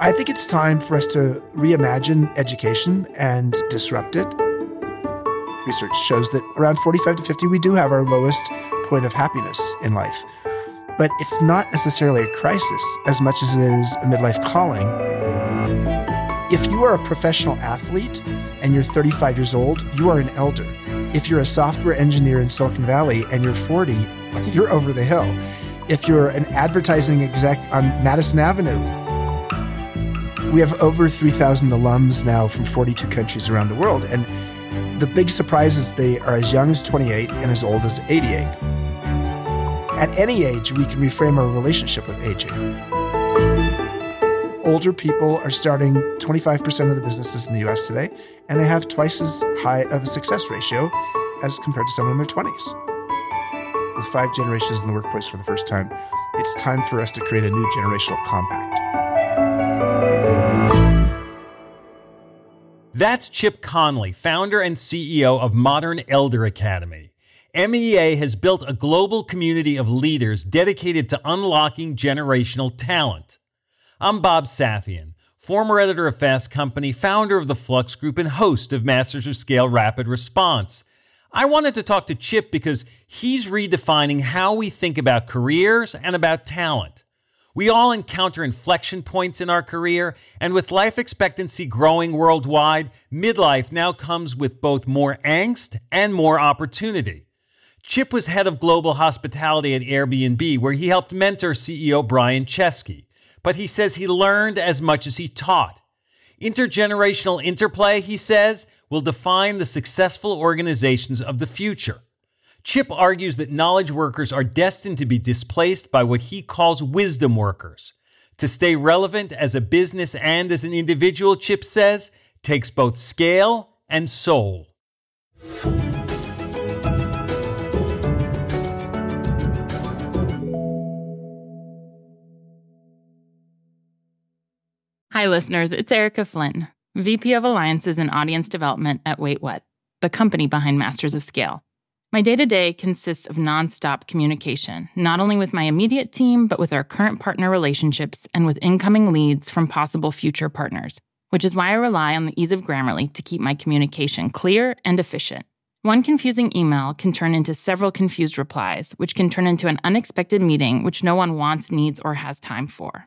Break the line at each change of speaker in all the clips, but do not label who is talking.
I think it's time for us to reimagine education and disrupt it. Research shows that around 45 to 50, we do have our lowest point of happiness in life. But it's not necessarily a crisis as much as it is a midlife calling. If you are a professional athlete and you're 35 years old, you are an elder. If you're a software engineer in Silicon Valley and you're 40, you're over the hill. If you're an advertising exec on Madison Avenue, we have over 3,000 alums now from 42 countries around the world. And the big surprise is they are as young as 28 and as old as 88. At any age, we can reframe our relationship with aging. Older people are starting 25% of the businesses in the US today, and they have twice as high of a success ratio as compared to someone in their 20s. With five generations in the workplace for the first time, it's time for us to create a new generational compact.
That's Chip Conley, founder and CEO of Modern Elder Academy. MEA has built a global community of leaders dedicated to unlocking generational talent. I'm Bob Safian, former editor of Fast Company, founder of the Flux Group, and host of Masters of Scale Rapid Response. I wanted to talk to Chip because he's redefining how we think about careers and about talent. We all encounter inflection points in our career, and with life expectancy growing worldwide, midlife now comes with both more angst and more opportunity. Chip was head of global hospitality at Airbnb, where he helped mentor CEO Brian Chesky. But he says he learned as much as he taught. Intergenerational interplay, he says, will define the successful organizations of the future. Chip argues that knowledge workers are destined to be displaced by what he calls wisdom workers. To stay relevant as a business and as an individual, Chip says, takes both scale and soul.
Hi, listeners. It's Erica Flynn, VP of Alliances and Audience Development at Wait What, the company behind Masters of Scale. My day to day consists of nonstop communication, not only with my immediate team, but with our current partner relationships and with incoming leads from possible future partners, which is why I rely on the ease of Grammarly to keep my communication clear and efficient. One confusing email can turn into several confused replies, which can turn into an unexpected meeting which no one wants, needs, or has time for.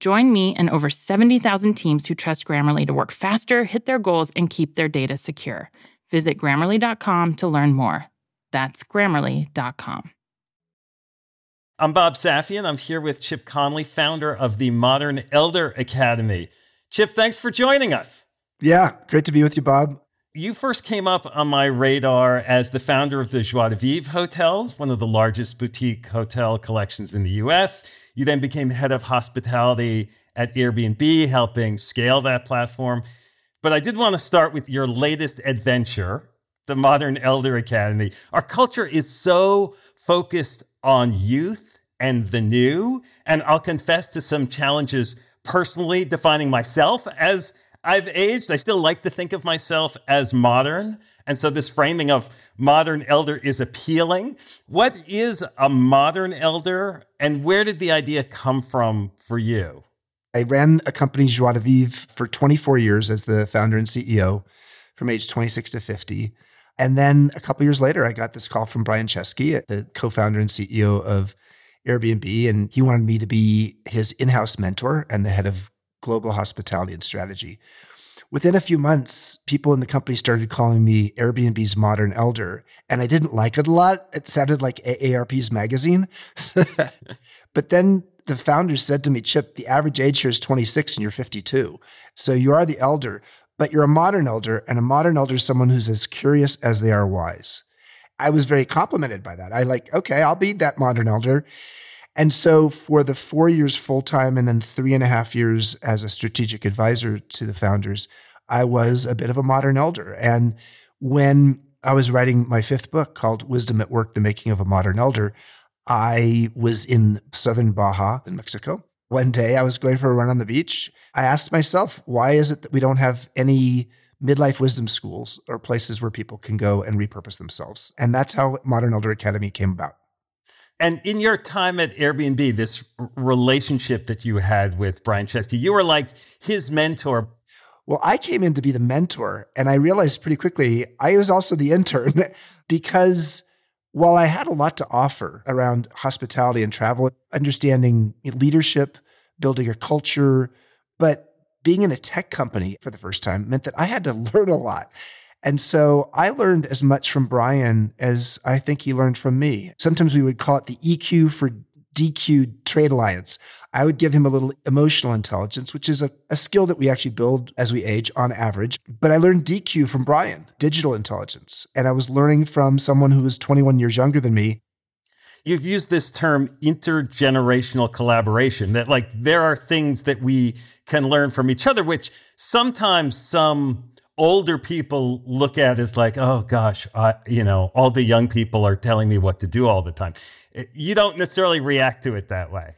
Join me and over 70,000 teams who trust Grammarly to work faster, hit their goals, and keep their data secure. Visit grammarly.com to learn more. That's grammarly.com.
I'm Bob Safian. I'm here with Chip Conley, founder of the Modern Elder Academy. Chip, thanks for joining us.
Yeah, great to be with you, Bob.
You first came up on my radar as the founder of the Joie de Vivre Hotels, one of the largest boutique hotel collections in the US. You then became head of hospitality at Airbnb, helping scale that platform. But I did want to start with your latest adventure, the Modern Elder Academy. Our culture is so focused on youth and the new. And I'll confess to some challenges personally defining myself as I've aged. I still like to think of myself as modern. And so this framing of modern elder is appealing. What is a modern elder and where did the idea come from for you?
I ran a company, Joie de Vivre, for 24 years as the founder and CEO from age 26 to 50. And then a couple years later, I got this call from Brian Chesky, the co founder and CEO of Airbnb. And he wanted me to be his in house mentor and the head of global hospitality and strategy. Within a few months, people in the company started calling me Airbnb's modern elder, and I didn't like it a lot. It sounded like AARP's magazine. but then the founders said to me, Chip, the average age here is 26 and you're 52. So you are the elder, but you're a modern elder, and a modern elder is someone who's as curious as they are wise. I was very complimented by that. I like, okay, I'll be that modern elder. And so for the four years full time and then three and a half years as a strategic advisor to the founders, I was a bit of a modern elder. And when I was writing my fifth book called Wisdom at Work The Making of a Modern Elder, I was in southern Baja in Mexico. One day I was going for a run on the beach. I asked myself, why is it that we don't have any midlife wisdom schools or places where people can go and repurpose themselves? And that's how Modern Elder Academy came about.
And in your time at Airbnb, this relationship that you had with Brian Chesky, you were like his mentor.
Well, I came in to be the mentor, and I realized pretty quickly I was also the intern because while I had a lot to offer around hospitality and travel, understanding leadership, building a culture, but being in a tech company for the first time meant that I had to learn a lot. And so I learned as much from Brian as I think he learned from me. Sometimes we would call it the EQ for DQ trade alliance. I would give him a little emotional intelligence, which is a, a, skill that we actually build as we age on average. But I learned DQ from Brian, digital intelligence. And I was learning from someone who was 21 years younger than me.
You've used this term intergenerational collaboration, that like there are things that we can learn from each other, which sometimes some older people look at as like, oh gosh, I, you know, all the young people are telling me what to do all the time. Eh, you don't necessarily react to it that way.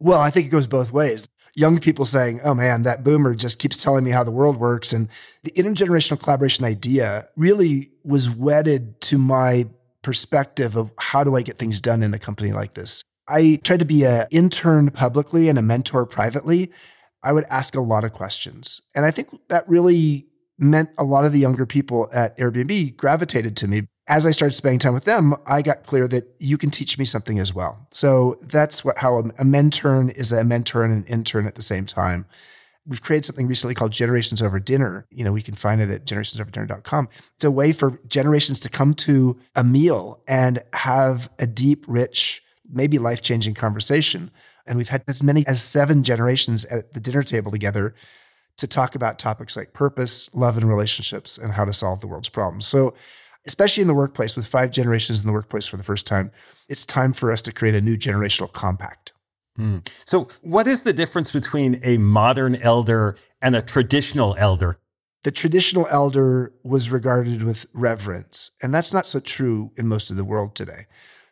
Well, I think it goes both ways. Young people saying, oh man, that boomer just keeps telling me how the world works. And the intergenerational collaboration idea really was wedded to my perspective of how do I get things done in a company like this. I tried to be an intern publicly and a mentor privately. I would ask a lot of questions. And I think that really meant a lot of the younger people at Airbnb gravitated to me. As I started spending time with them, I got clear that you can teach me something as well. So that's what how a, a mentor is a mentor and an intern at the same time. We've created something recently called Generations Over Dinner. You know, we can find it at generationsoverdinner.com. It's a way for generations to come to a meal and have a deep, rich, maybe life changing conversation. And we've had as many as seven generations at the dinner table together to talk about topics like purpose, love, and relationships, and how to solve the world's problems. So, especially in the workplace, with five generations in the workplace for the first time, it's time for us to create a new generational compact.
Mm. So, what is the difference between a modern elder and a traditional elder?
The traditional elder was regarded with reverence, and that's not so true in most of the world today.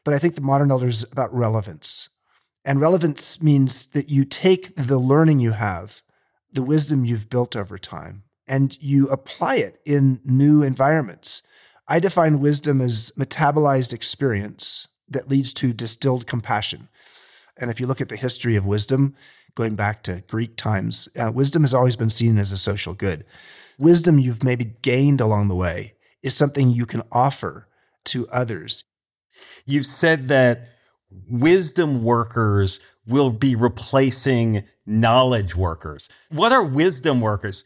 But I think the modern elder is about relevance. And relevance means that you take the learning you have the wisdom you've built over time and you apply it in new environments. I define wisdom as metabolized experience that leads to distilled compassion. And if you look at the history of wisdom, going back to Greek times, uh, wisdom has always been seen as a social good. Wisdom you've maybe gained along the way is something you can offer to others.
You've said that wisdom workers will be replacing knowledge workers. What are wisdom workers?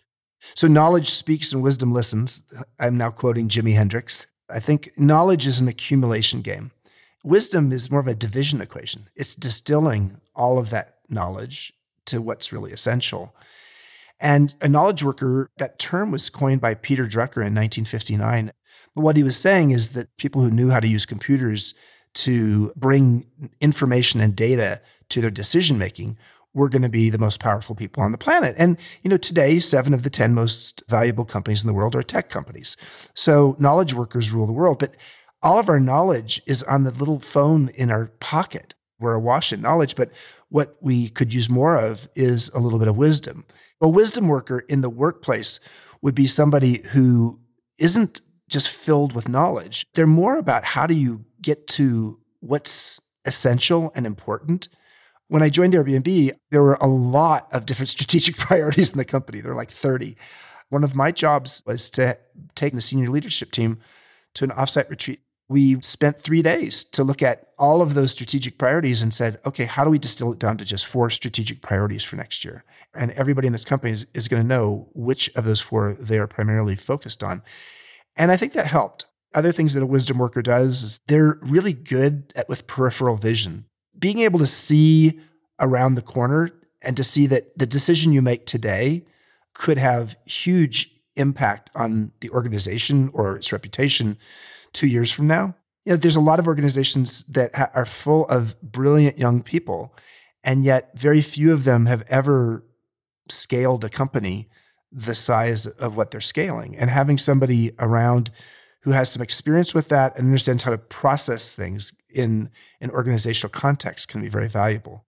So, knowledge speaks and wisdom listens. I'm now quoting Jimi Hendrix. I think knowledge is an accumulation game. Wisdom is more of a division equation, it's distilling all of that knowledge to what's really essential. And a knowledge worker, that term was coined by Peter Drucker in 1959. But what he was saying is that people who knew how to use computers to bring information and data to their decision making we're going to be the most powerful people on the planet. And you know, today, seven of the 10 most valuable companies in the world are tech companies. So knowledge workers rule the world, but all of our knowledge is on the little phone in our pocket. We're awash in knowledge, but what we could use more of is a little bit of wisdom. A wisdom worker in the workplace would be somebody who isn't just filled with knowledge. They're more about how do you get to what's essential and important. When I joined Airbnb, there were a lot of different strategic priorities in the company. There were like 30. One of my jobs was to take the senior leadership team to an offsite retreat we spent three days to look at all of those strategic priorities and said, okay, how do we distill it down to just four strategic priorities for next year? And everybody in this company is, is going to know which of those four they are primarily focused on. And I think that helped. Other things that a wisdom worker does is they're really good at with peripheral vision. Being able to see around the corner and to see that the decision you make today could have huge impact on the organization or its reputation two years from now. You know, there's a lot of organizations that ha- are full of brilliant young people, and yet very few of them have ever scaled a company the size of what they're scaling. And having somebody around who has some experience with that and understands how to process things in an organizational context can be very valuable.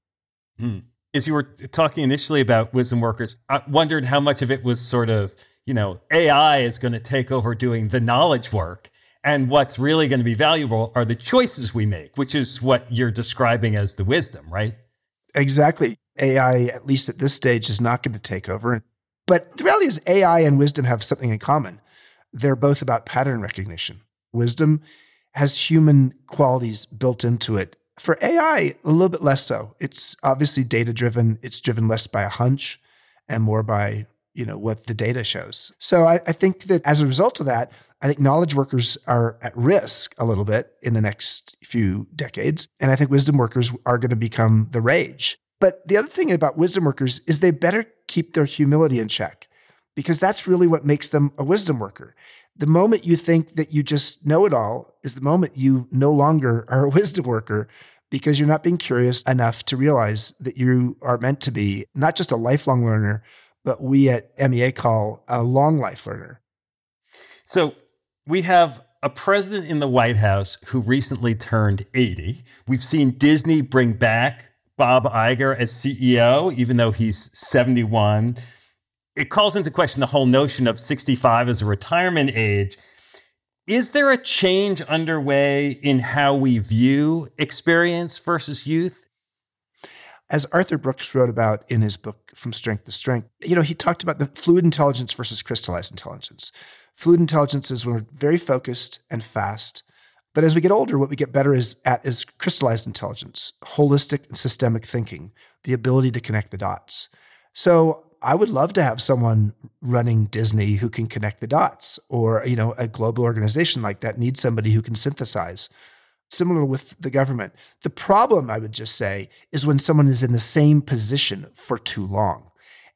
Hmm. As you were talking initially about wisdom workers, I wondered how much of it was sort of, you know, AI is going to take over doing the knowledge work and what's really going to be valuable are the choices we make, which is what you're describing as the wisdom, right?
Exactly. AI, at least at this stage, is not going to take over. But the reality is, AI and wisdom have something in common. They're both about pattern recognition. Wisdom has human qualities built into it. For AI, a little bit less so. It's obviously data driven, it's driven less by a hunch and more by you know what the data shows. So I, I think that as a result of that, I think knowledge workers are at risk a little bit in the next few decades. And I think wisdom workers are going to become the rage. But the other thing about wisdom workers is they better keep their humility in check because that's really what makes them a wisdom worker. The moment you think that you just know it all is the moment you no longer are a wisdom worker because you're not being curious enough to realize that you are meant to be not just a lifelong learner, but we at MEA call a long life learner.
So we have a president in the White House who recently turned 80. We've seen Disney bring back Bob Iger as CEO, even though he's 71. It calls into question the whole notion of 65 as a retirement age. Is there a change underway in how we view experience versus youth?
As Arthur Brooks wrote about in his book From Strength to Strength, you know, he talked about the fluid intelligence versus crystallized intelligence. Fluid intelligence is when we're very focused and fast. But as we get older, what we get better is at is crystallized intelligence, holistic and systemic thinking, the ability to connect the dots. So I would love to have someone running Disney who can connect the dots, or you know, a global organization like that needs somebody who can synthesize. Similar with the government. The problem, I would just say, is when someone is in the same position for too long.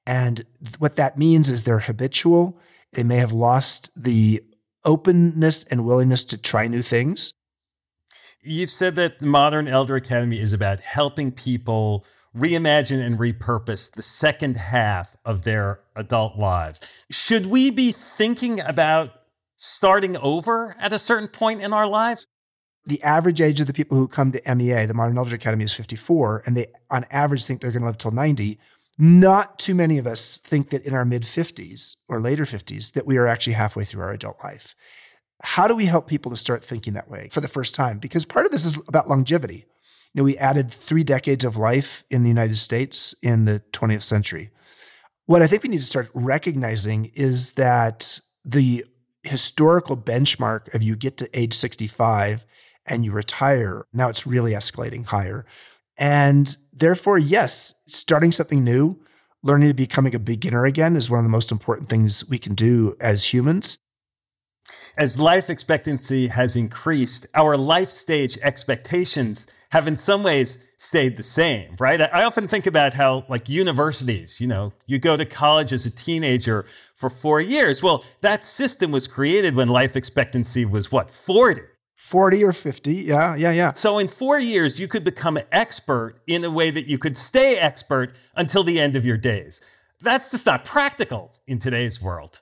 And what that means is they're habitual they may have lost the openness and willingness to try new things.
You've said that the Modern Elder Academy is about helping people reimagine and repurpose the second half of their adult lives. Should we be thinking about starting over at a certain point in our lives?
The average age of the people who come to MEA, the Modern Elder Academy, is 54, and they, on average, think they're going to live till 90. Not too many of us think that in our mid 50s or later 50s that we are actually halfway through our adult life. How do we help people to start thinking that way for the first time? Because part of this is about longevity. You know, we added three decades of life in the United States in the 20th century. What I think we need to start recognizing is that the historical benchmark of you get to age 65 and you retire, now it's really escalating higher. And therefore, yes, starting something new, learning to becoming a beginner again is one of the most important things we can do as humans.
As life expectancy has increased, our life stage expectations have in some ways stayed the same, right? I often think about how, like universities, you know, you go to college as a teenager for four years. Well, that system was created when life expectancy was what, 40?
40 or 50. Yeah, yeah, yeah.
So in four years, you could become an expert in a way that you could stay expert until the end of your days. That's just not practical in today's world.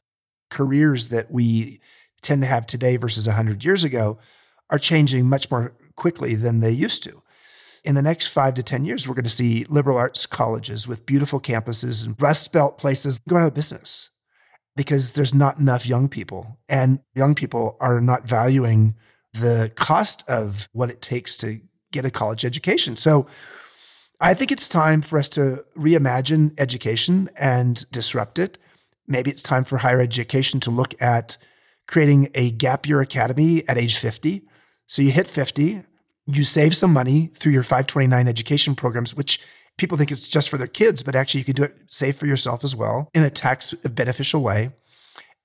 Careers that we tend to have today versus 100 years ago are changing much more quickly than they used to. In the next five to 10 years, we're going to see liberal arts colleges with beautiful campuses and Rust Belt places going out of business because there's not enough young people. And young people are not valuing the cost of what it takes to get a college education. So I think it's time for us to reimagine education and disrupt it. Maybe it's time for higher education to look at creating a gap year academy at age 50 So you hit 50, you save some money through your 529 education programs, which people think it's just for their kids, but actually you can do it save for yourself as well in a tax beneficial way.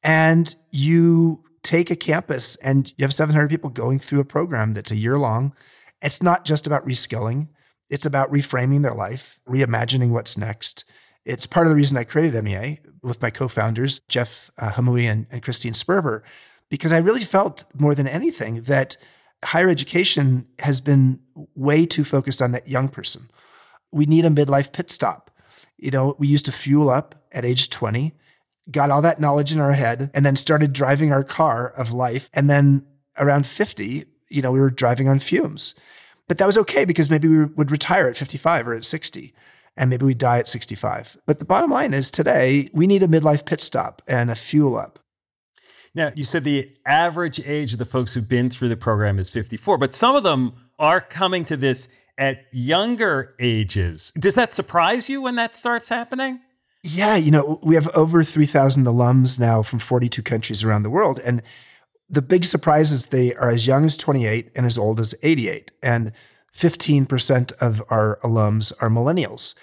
And you take a campus and you have 700 people going through a program that's a year long. It's not just about reskilling, it's about reframing their life, reimagining what's next. It's part of the reason I created MEA with my co founders, Jeff uh, Hamaoui and, and Christine Sperber, because I really felt more than anything that higher education has been way too focused on that young person. We need a midlife pit stop. You know, we used to fuel up at age 20, got all that knowledge in our head, and then started driving our car of life. And then around 50, you know, we were driving on fumes. But that was okay because maybe we would retire at 55 or at 60 and maybe we die at 65. But the bottom line is today, we need a midlife pit stop and a fuel up.
Now, you said the average age of the folks who've been through the program is 54, but some of them are coming to this at younger ages. Does that surprise you when that starts happening?
Yeah, you know, we have over 3,000 alums now from 42 countries around the world. And the big surprise is they are as young as 28 and as old as 88. And 15% of our alums are millennials.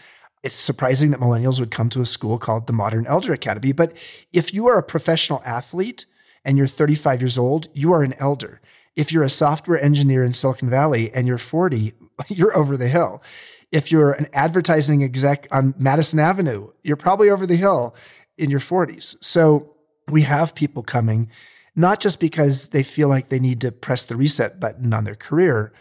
It's surprising that millennials would come to a school called the Modern Elder Academy. But if you are a professional athlete and you're 35 years old, you are an elder. If you're a software engineer in Silicon Valley and you're 40, you're over the hill. If you're an advertising exec on Madison Avenue, you're probably over the hill in your 40s. So we have people coming, not just because they feel like they need to press the reset button on their career,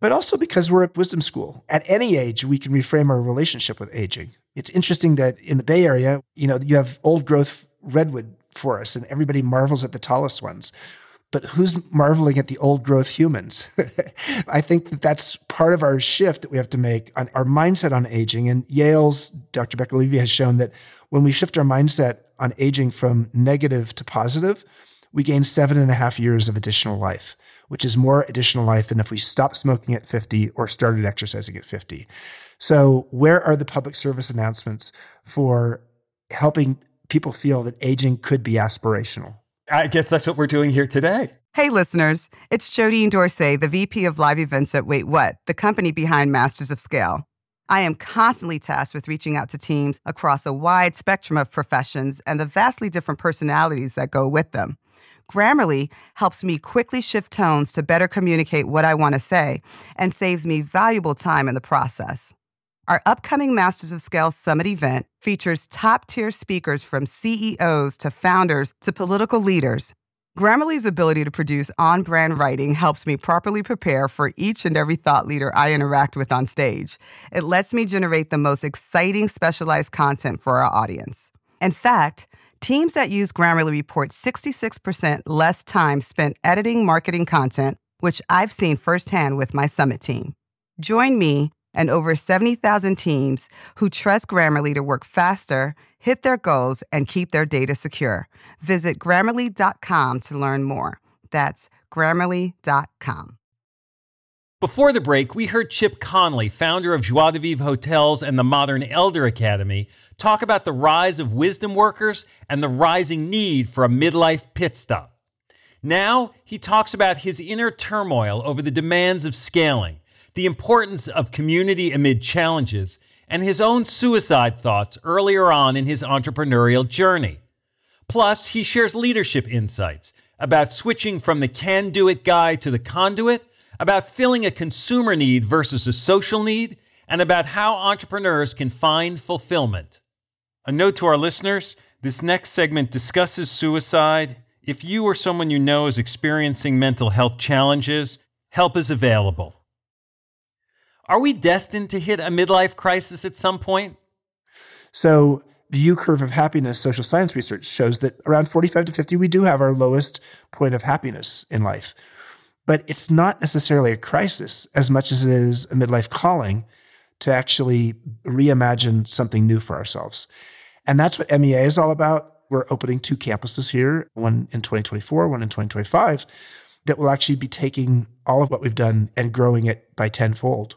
but also because we're at wisdom school. At any age, we can reframe our relationship with aging. It's interesting that in the Bay Area, you know, you have old growth redwood forests and everybody marvels at the tallest ones but who's marveling at the old growth humans? I think that that's part of our shift that we have to make on our mindset on aging. And Yale's Dr. Becca Levy has shown that when we shift our mindset on aging from negative to positive, we gain seven and a half years of additional life, which is more additional life than if we stopped smoking at 50 or started exercising at 50. So, where are the public service announcements for helping people feel that aging could be aspirational?
I guess that's what we're doing here today.
Hey, listeners, it's Jodine Dorsey, the VP of Live Events at Wait What, the company behind Masters of Scale. I am constantly tasked with reaching out to teams across a wide spectrum of professions and the vastly different personalities that go with them. Grammarly helps me quickly shift tones to better communicate what I want to say and saves me valuable time in the process. Our upcoming Masters of Scale Summit event features top tier speakers from CEOs to founders to political leaders. Grammarly's ability to produce on brand writing helps me properly prepare for each and every thought leader I interact with on stage. It lets me generate the most exciting specialized content for our audience. In fact, teams that use Grammarly report 66% less time spent editing marketing content, which I've seen firsthand with my summit team. Join me and over 70,000 teams who trust Grammarly to work faster, hit their goals, and keep their data secure. Visit grammarly.com to learn more. That's grammarly.com.
Before the break, we heard Chip Conley, founder of Joie de Vivre Hotels and the Modern Elder Academy, talk about the rise of wisdom workers and the rising need for a midlife pit stop. Now, he talks about his inner turmoil over the demands of scaling the importance of community amid challenges, and his own suicide thoughts earlier on in his entrepreneurial journey. Plus, he shares leadership insights about switching from the can do it guy to the conduit, about filling a consumer need versus a social need, and about how entrepreneurs can find fulfillment. A note to our listeners this next segment discusses suicide. If you or someone you know is experiencing mental health challenges, help is available. Are we destined to hit a midlife crisis at some point?
So, the U curve of happiness social science research shows that around 45 to 50, we do have our lowest point of happiness in life. But it's not necessarily a crisis as much as it is a midlife calling to actually reimagine something new for ourselves. And that's what MEA is all about. We're opening two campuses here, one in 2024, one in 2025, that will actually be taking all of what we've done and growing it by tenfold.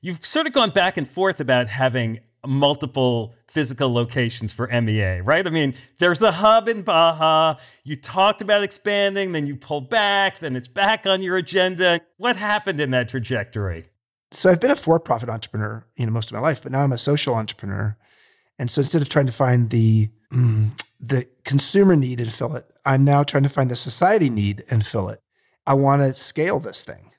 You've sort of gone back and forth about having multiple physical locations for MEA, right? I mean, there's the hub in Baja. You talked about expanding, then you pull back, then it's back on your agenda. What happened in that trajectory?
So I've been a for-profit entrepreneur, you know, most of my life, but now I'm a social entrepreneur. And so instead of trying to find the mm, the consumer need and fill it, I'm now trying to find the society need and fill it. I want to scale this thing.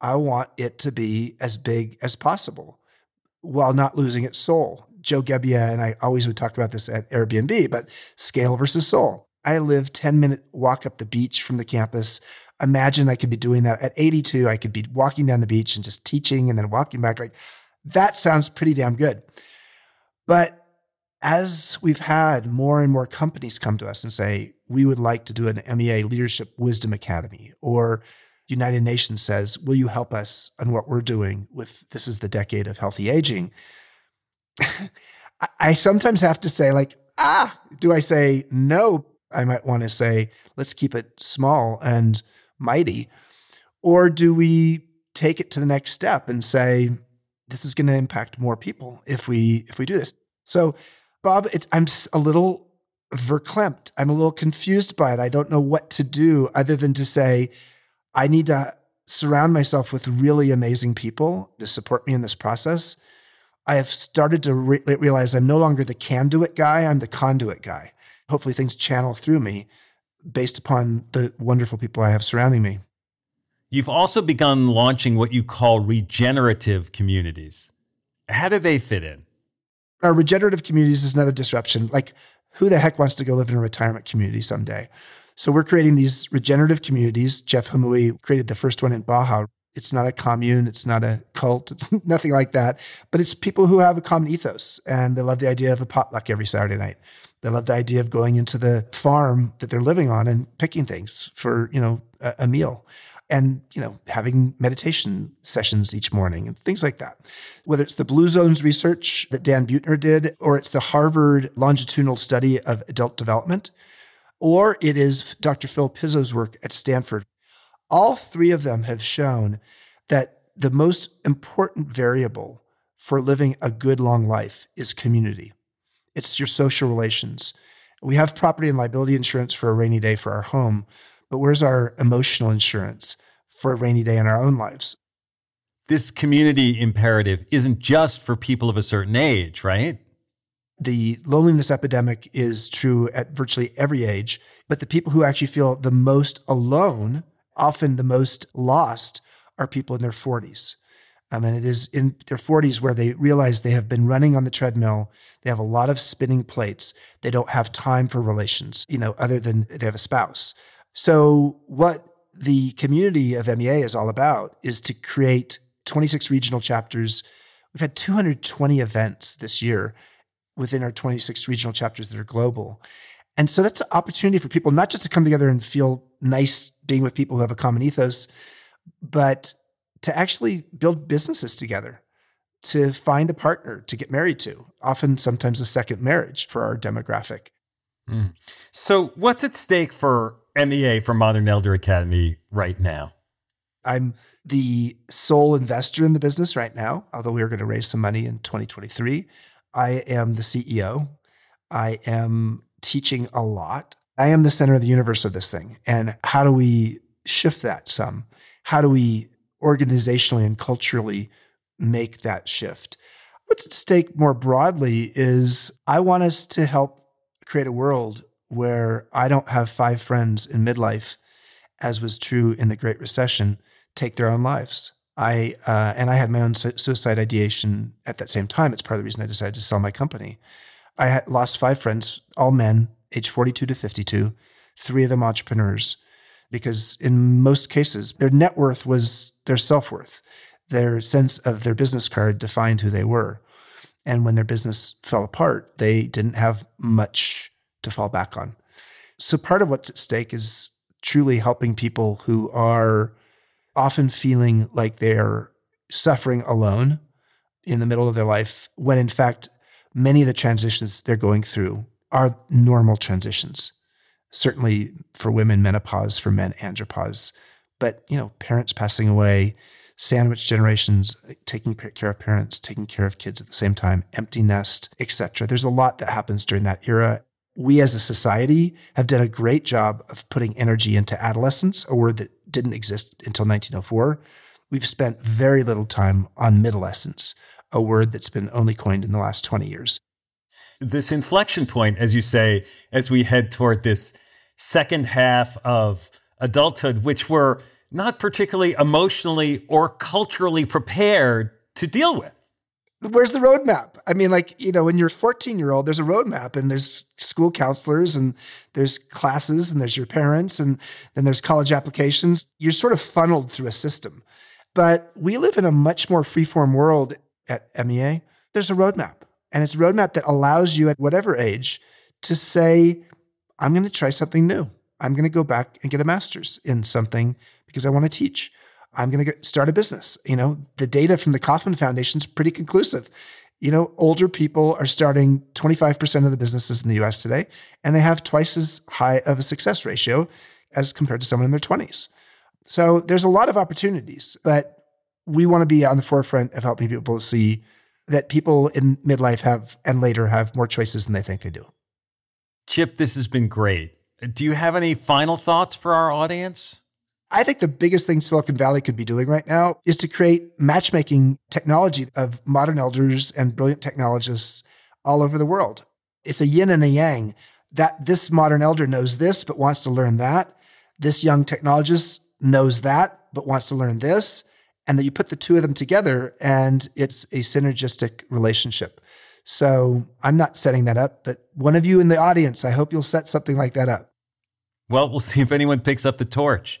I want it to be as big as possible while not losing its soul. Joe Gebbia and I always would talk about this at Airbnb, but scale versus soul. I live 10 minute walk up the beach from the campus. Imagine I could be doing that at 82. I could be walking down the beach and just teaching and then walking back. Like that sounds pretty damn good. But as we've had more and more companies come to us and say, we would like to do an MEA Leadership Wisdom Academy, or United Nations says, will you help us on what we're doing with this is the decade of healthy aging? I sometimes have to say, like, ah, do I say no? I might want to say, let's keep it small and mighty. Or do we take it to the next step and say, this is going to impact more people if we if we do this? So Bob, I'm a little verklempt. I'm a little confused by it. I don't know what to do other than to say, I need to surround myself with really amazing people to support me in this process. I have started to re- realize I'm no longer the can do it guy, I'm the conduit guy. Hopefully, things channel through me based upon the wonderful people I have surrounding me.
You've also begun launching what you call regenerative communities. How do they fit in?
our regenerative communities is another disruption. Like, who the heck wants to go live in a retirement community someday? So we're creating these regenerative communities. Jeff Hamaoui created the first one in Baja. It's not a commune, it's not a cult, it's nothing like that. But it's people who have a common ethos and they love the idea of a potluck every Saturday night. They love the idea of going into the farm that they're living on and picking things for, you know, a, a meal and you know having meditation sessions each morning and things like that whether it's the blue zones research that dan buettner did or it's the harvard longitudinal study of adult development or it is dr phil pizzo's work at stanford all three of them have shown that the most important variable for living a good long life is community it's your social relations we have property and liability insurance for a rainy day for our home but where's our emotional insurance for a rainy day in our own lives?
This community imperative isn't just for people of a certain age, right?
The loneliness epidemic is true at virtually every age, but the people who actually feel the most alone, often the most lost, are people in their 40s. Um, and it is in their 40s where they realize they have been running on the treadmill. They have a lot of spinning plates. They don't have time for relations, you know, other than they have a spouse. So, what the community of MEA is all about is to create 26 regional chapters. We've had 220 events this year within our 26 regional chapters that are global. And so that's an opportunity for people not just to come together and feel nice being with people who have a common ethos, but to actually build businesses together, to find a partner to get married to, often sometimes a second marriage for our demographic.
Mm. So, what's at stake for MEA for Modern Elder Academy right now?
I'm the sole investor in the business right now, although we are going to raise some money in 2023. I am the CEO. I am teaching a lot. I am the center of the universe of this thing. And how do we shift that some? How do we organizationally and culturally make that shift? What's at stake more broadly is I want us to help create a world where I don't have five friends in midlife, as was true in the Great Recession, take their own lives. I uh, and I had my own suicide ideation at that same time. It's part of the reason I decided to sell my company. I lost five friends, all men, age 42 to 52, three of them entrepreneurs, because in most cases, their net worth was their self worth. Their sense of their business card defined who they were. And when their business fell apart, they didn't have much to fall back on. So part of what's at stake is truly helping people who are often feeling like they're suffering alone in the middle of their life, when in fact, many of the transitions they're going through are normal transitions. Certainly for women, menopause, for men, andropause. But, you know, parents passing away, sandwich generations, taking care of parents, taking care of kids at the same time, empty nest, etc. There's a lot that happens during that era. We as a society have done a great job of putting energy into adolescence, a word that didn't exist until 1904. We've spent very little time on middlescence, a word that's been only coined in the last 20 years.
This inflection point, as you say, as we head toward this second half of adulthood, which we're not particularly emotionally or culturally prepared to deal with.
Where's the roadmap? I mean, like, you know, when you're 14 year old, there's a roadmap and there's school counselors and there's classes and there's your parents and then there's college applications. You're sort of funneled through a system. But we live in a much more freeform world at MEA. There's a roadmap and it's a roadmap that allows you at whatever age to say, I'm going to try something new. I'm going to go back and get a master's in something because I want to teach. I'm going to start a business. You know, the data from the Kauffman Foundation is pretty conclusive. You know, older people are starting 25% of the businesses in the US today, and they have twice as high of a success ratio as compared to someone in their 20s. So there's a lot of opportunities, but we want to be on the forefront of helping people see that people in midlife have and later have more choices than they think they do.
Chip, this has been great. Do you have any final thoughts for our audience?
I think the biggest thing Silicon Valley could be doing right now is to create matchmaking technology of modern elders and brilliant technologists all over the world. It's a yin and a yang that this modern elder knows this but wants to learn that. This young technologist knows that but wants to learn this. And that you put the two of them together and it's a synergistic relationship. So I'm not setting that up, but one of you in the audience, I hope you'll set something like that up.
Well, we'll see if anyone picks up the torch.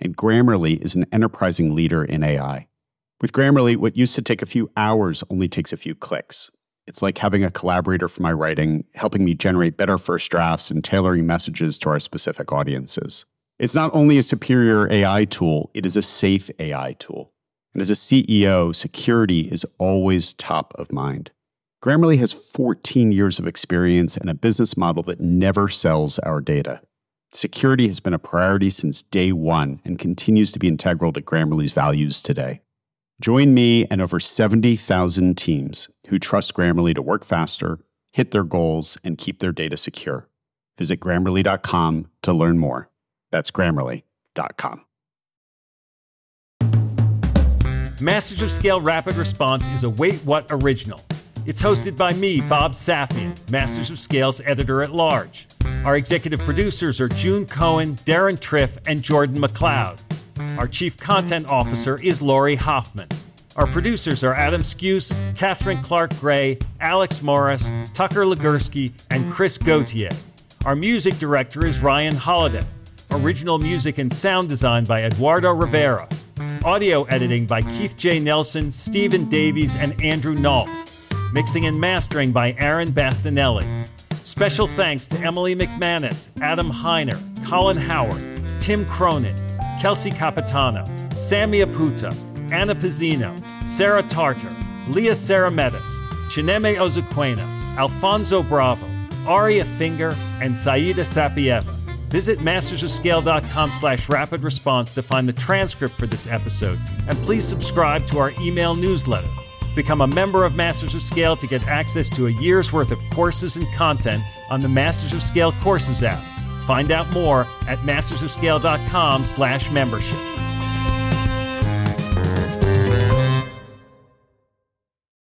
and Grammarly is an enterprising leader in AI. With Grammarly, what used to take a few hours only takes a few clicks. It's like having a collaborator for my writing, helping me generate better first drafts and tailoring messages to our specific audiences. It's not only a superior AI tool, it is a safe AI tool. And as a CEO, security is always top of mind. Grammarly has 14 years of experience and a business model that never sells our data. Security has been a priority since day one and continues to be integral to Grammarly's values today. Join me and over 70,000 teams who trust Grammarly to work faster, hit their goals, and keep their data secure. Visit grammarly.com to learn more. That's grammarly.com.
Masters of Scale Rapid Response is a Wait What original. It's hosted by me, Bob Safian, Masters of Scale's editor at large. Our executive producers are June Cohen, Deron Triff, and Jordan McLeod. Our chief content officer is Laurie Hoffman. Our producers are Adam Skuse, Catherine Clark Gray, Alex Morris, Tucker Legursky, and Chris Gauthier. Our music director is Ryan Holladay. Original music and sound design by Eduardo Rivera. Audio editing by Keith J. Nelson, Stephen Davies, and Andrew Nault. Mixing and mastering by Aaron Bastinelli. Special thanks to Emily McManus, Adam Heiner, Colin Howard, Tim Cronin, Kelsey Capitano, Sammy Aputa, Anna Pizzino, Sarah Tartar, Leah Sarametis, Chineme Ozuquena, Alfonso Bravo, Aria Finger, and Saida Sapieva. Visit mastersofscale.com slash rapid response to find the transcript for this episode, and please subscribe to our email newsletter. Become a member of Masters of Scale to get access to a year's worth of courses and content on the Masters of Scale Courses app. Find out more at mastersofscale.com slash membership.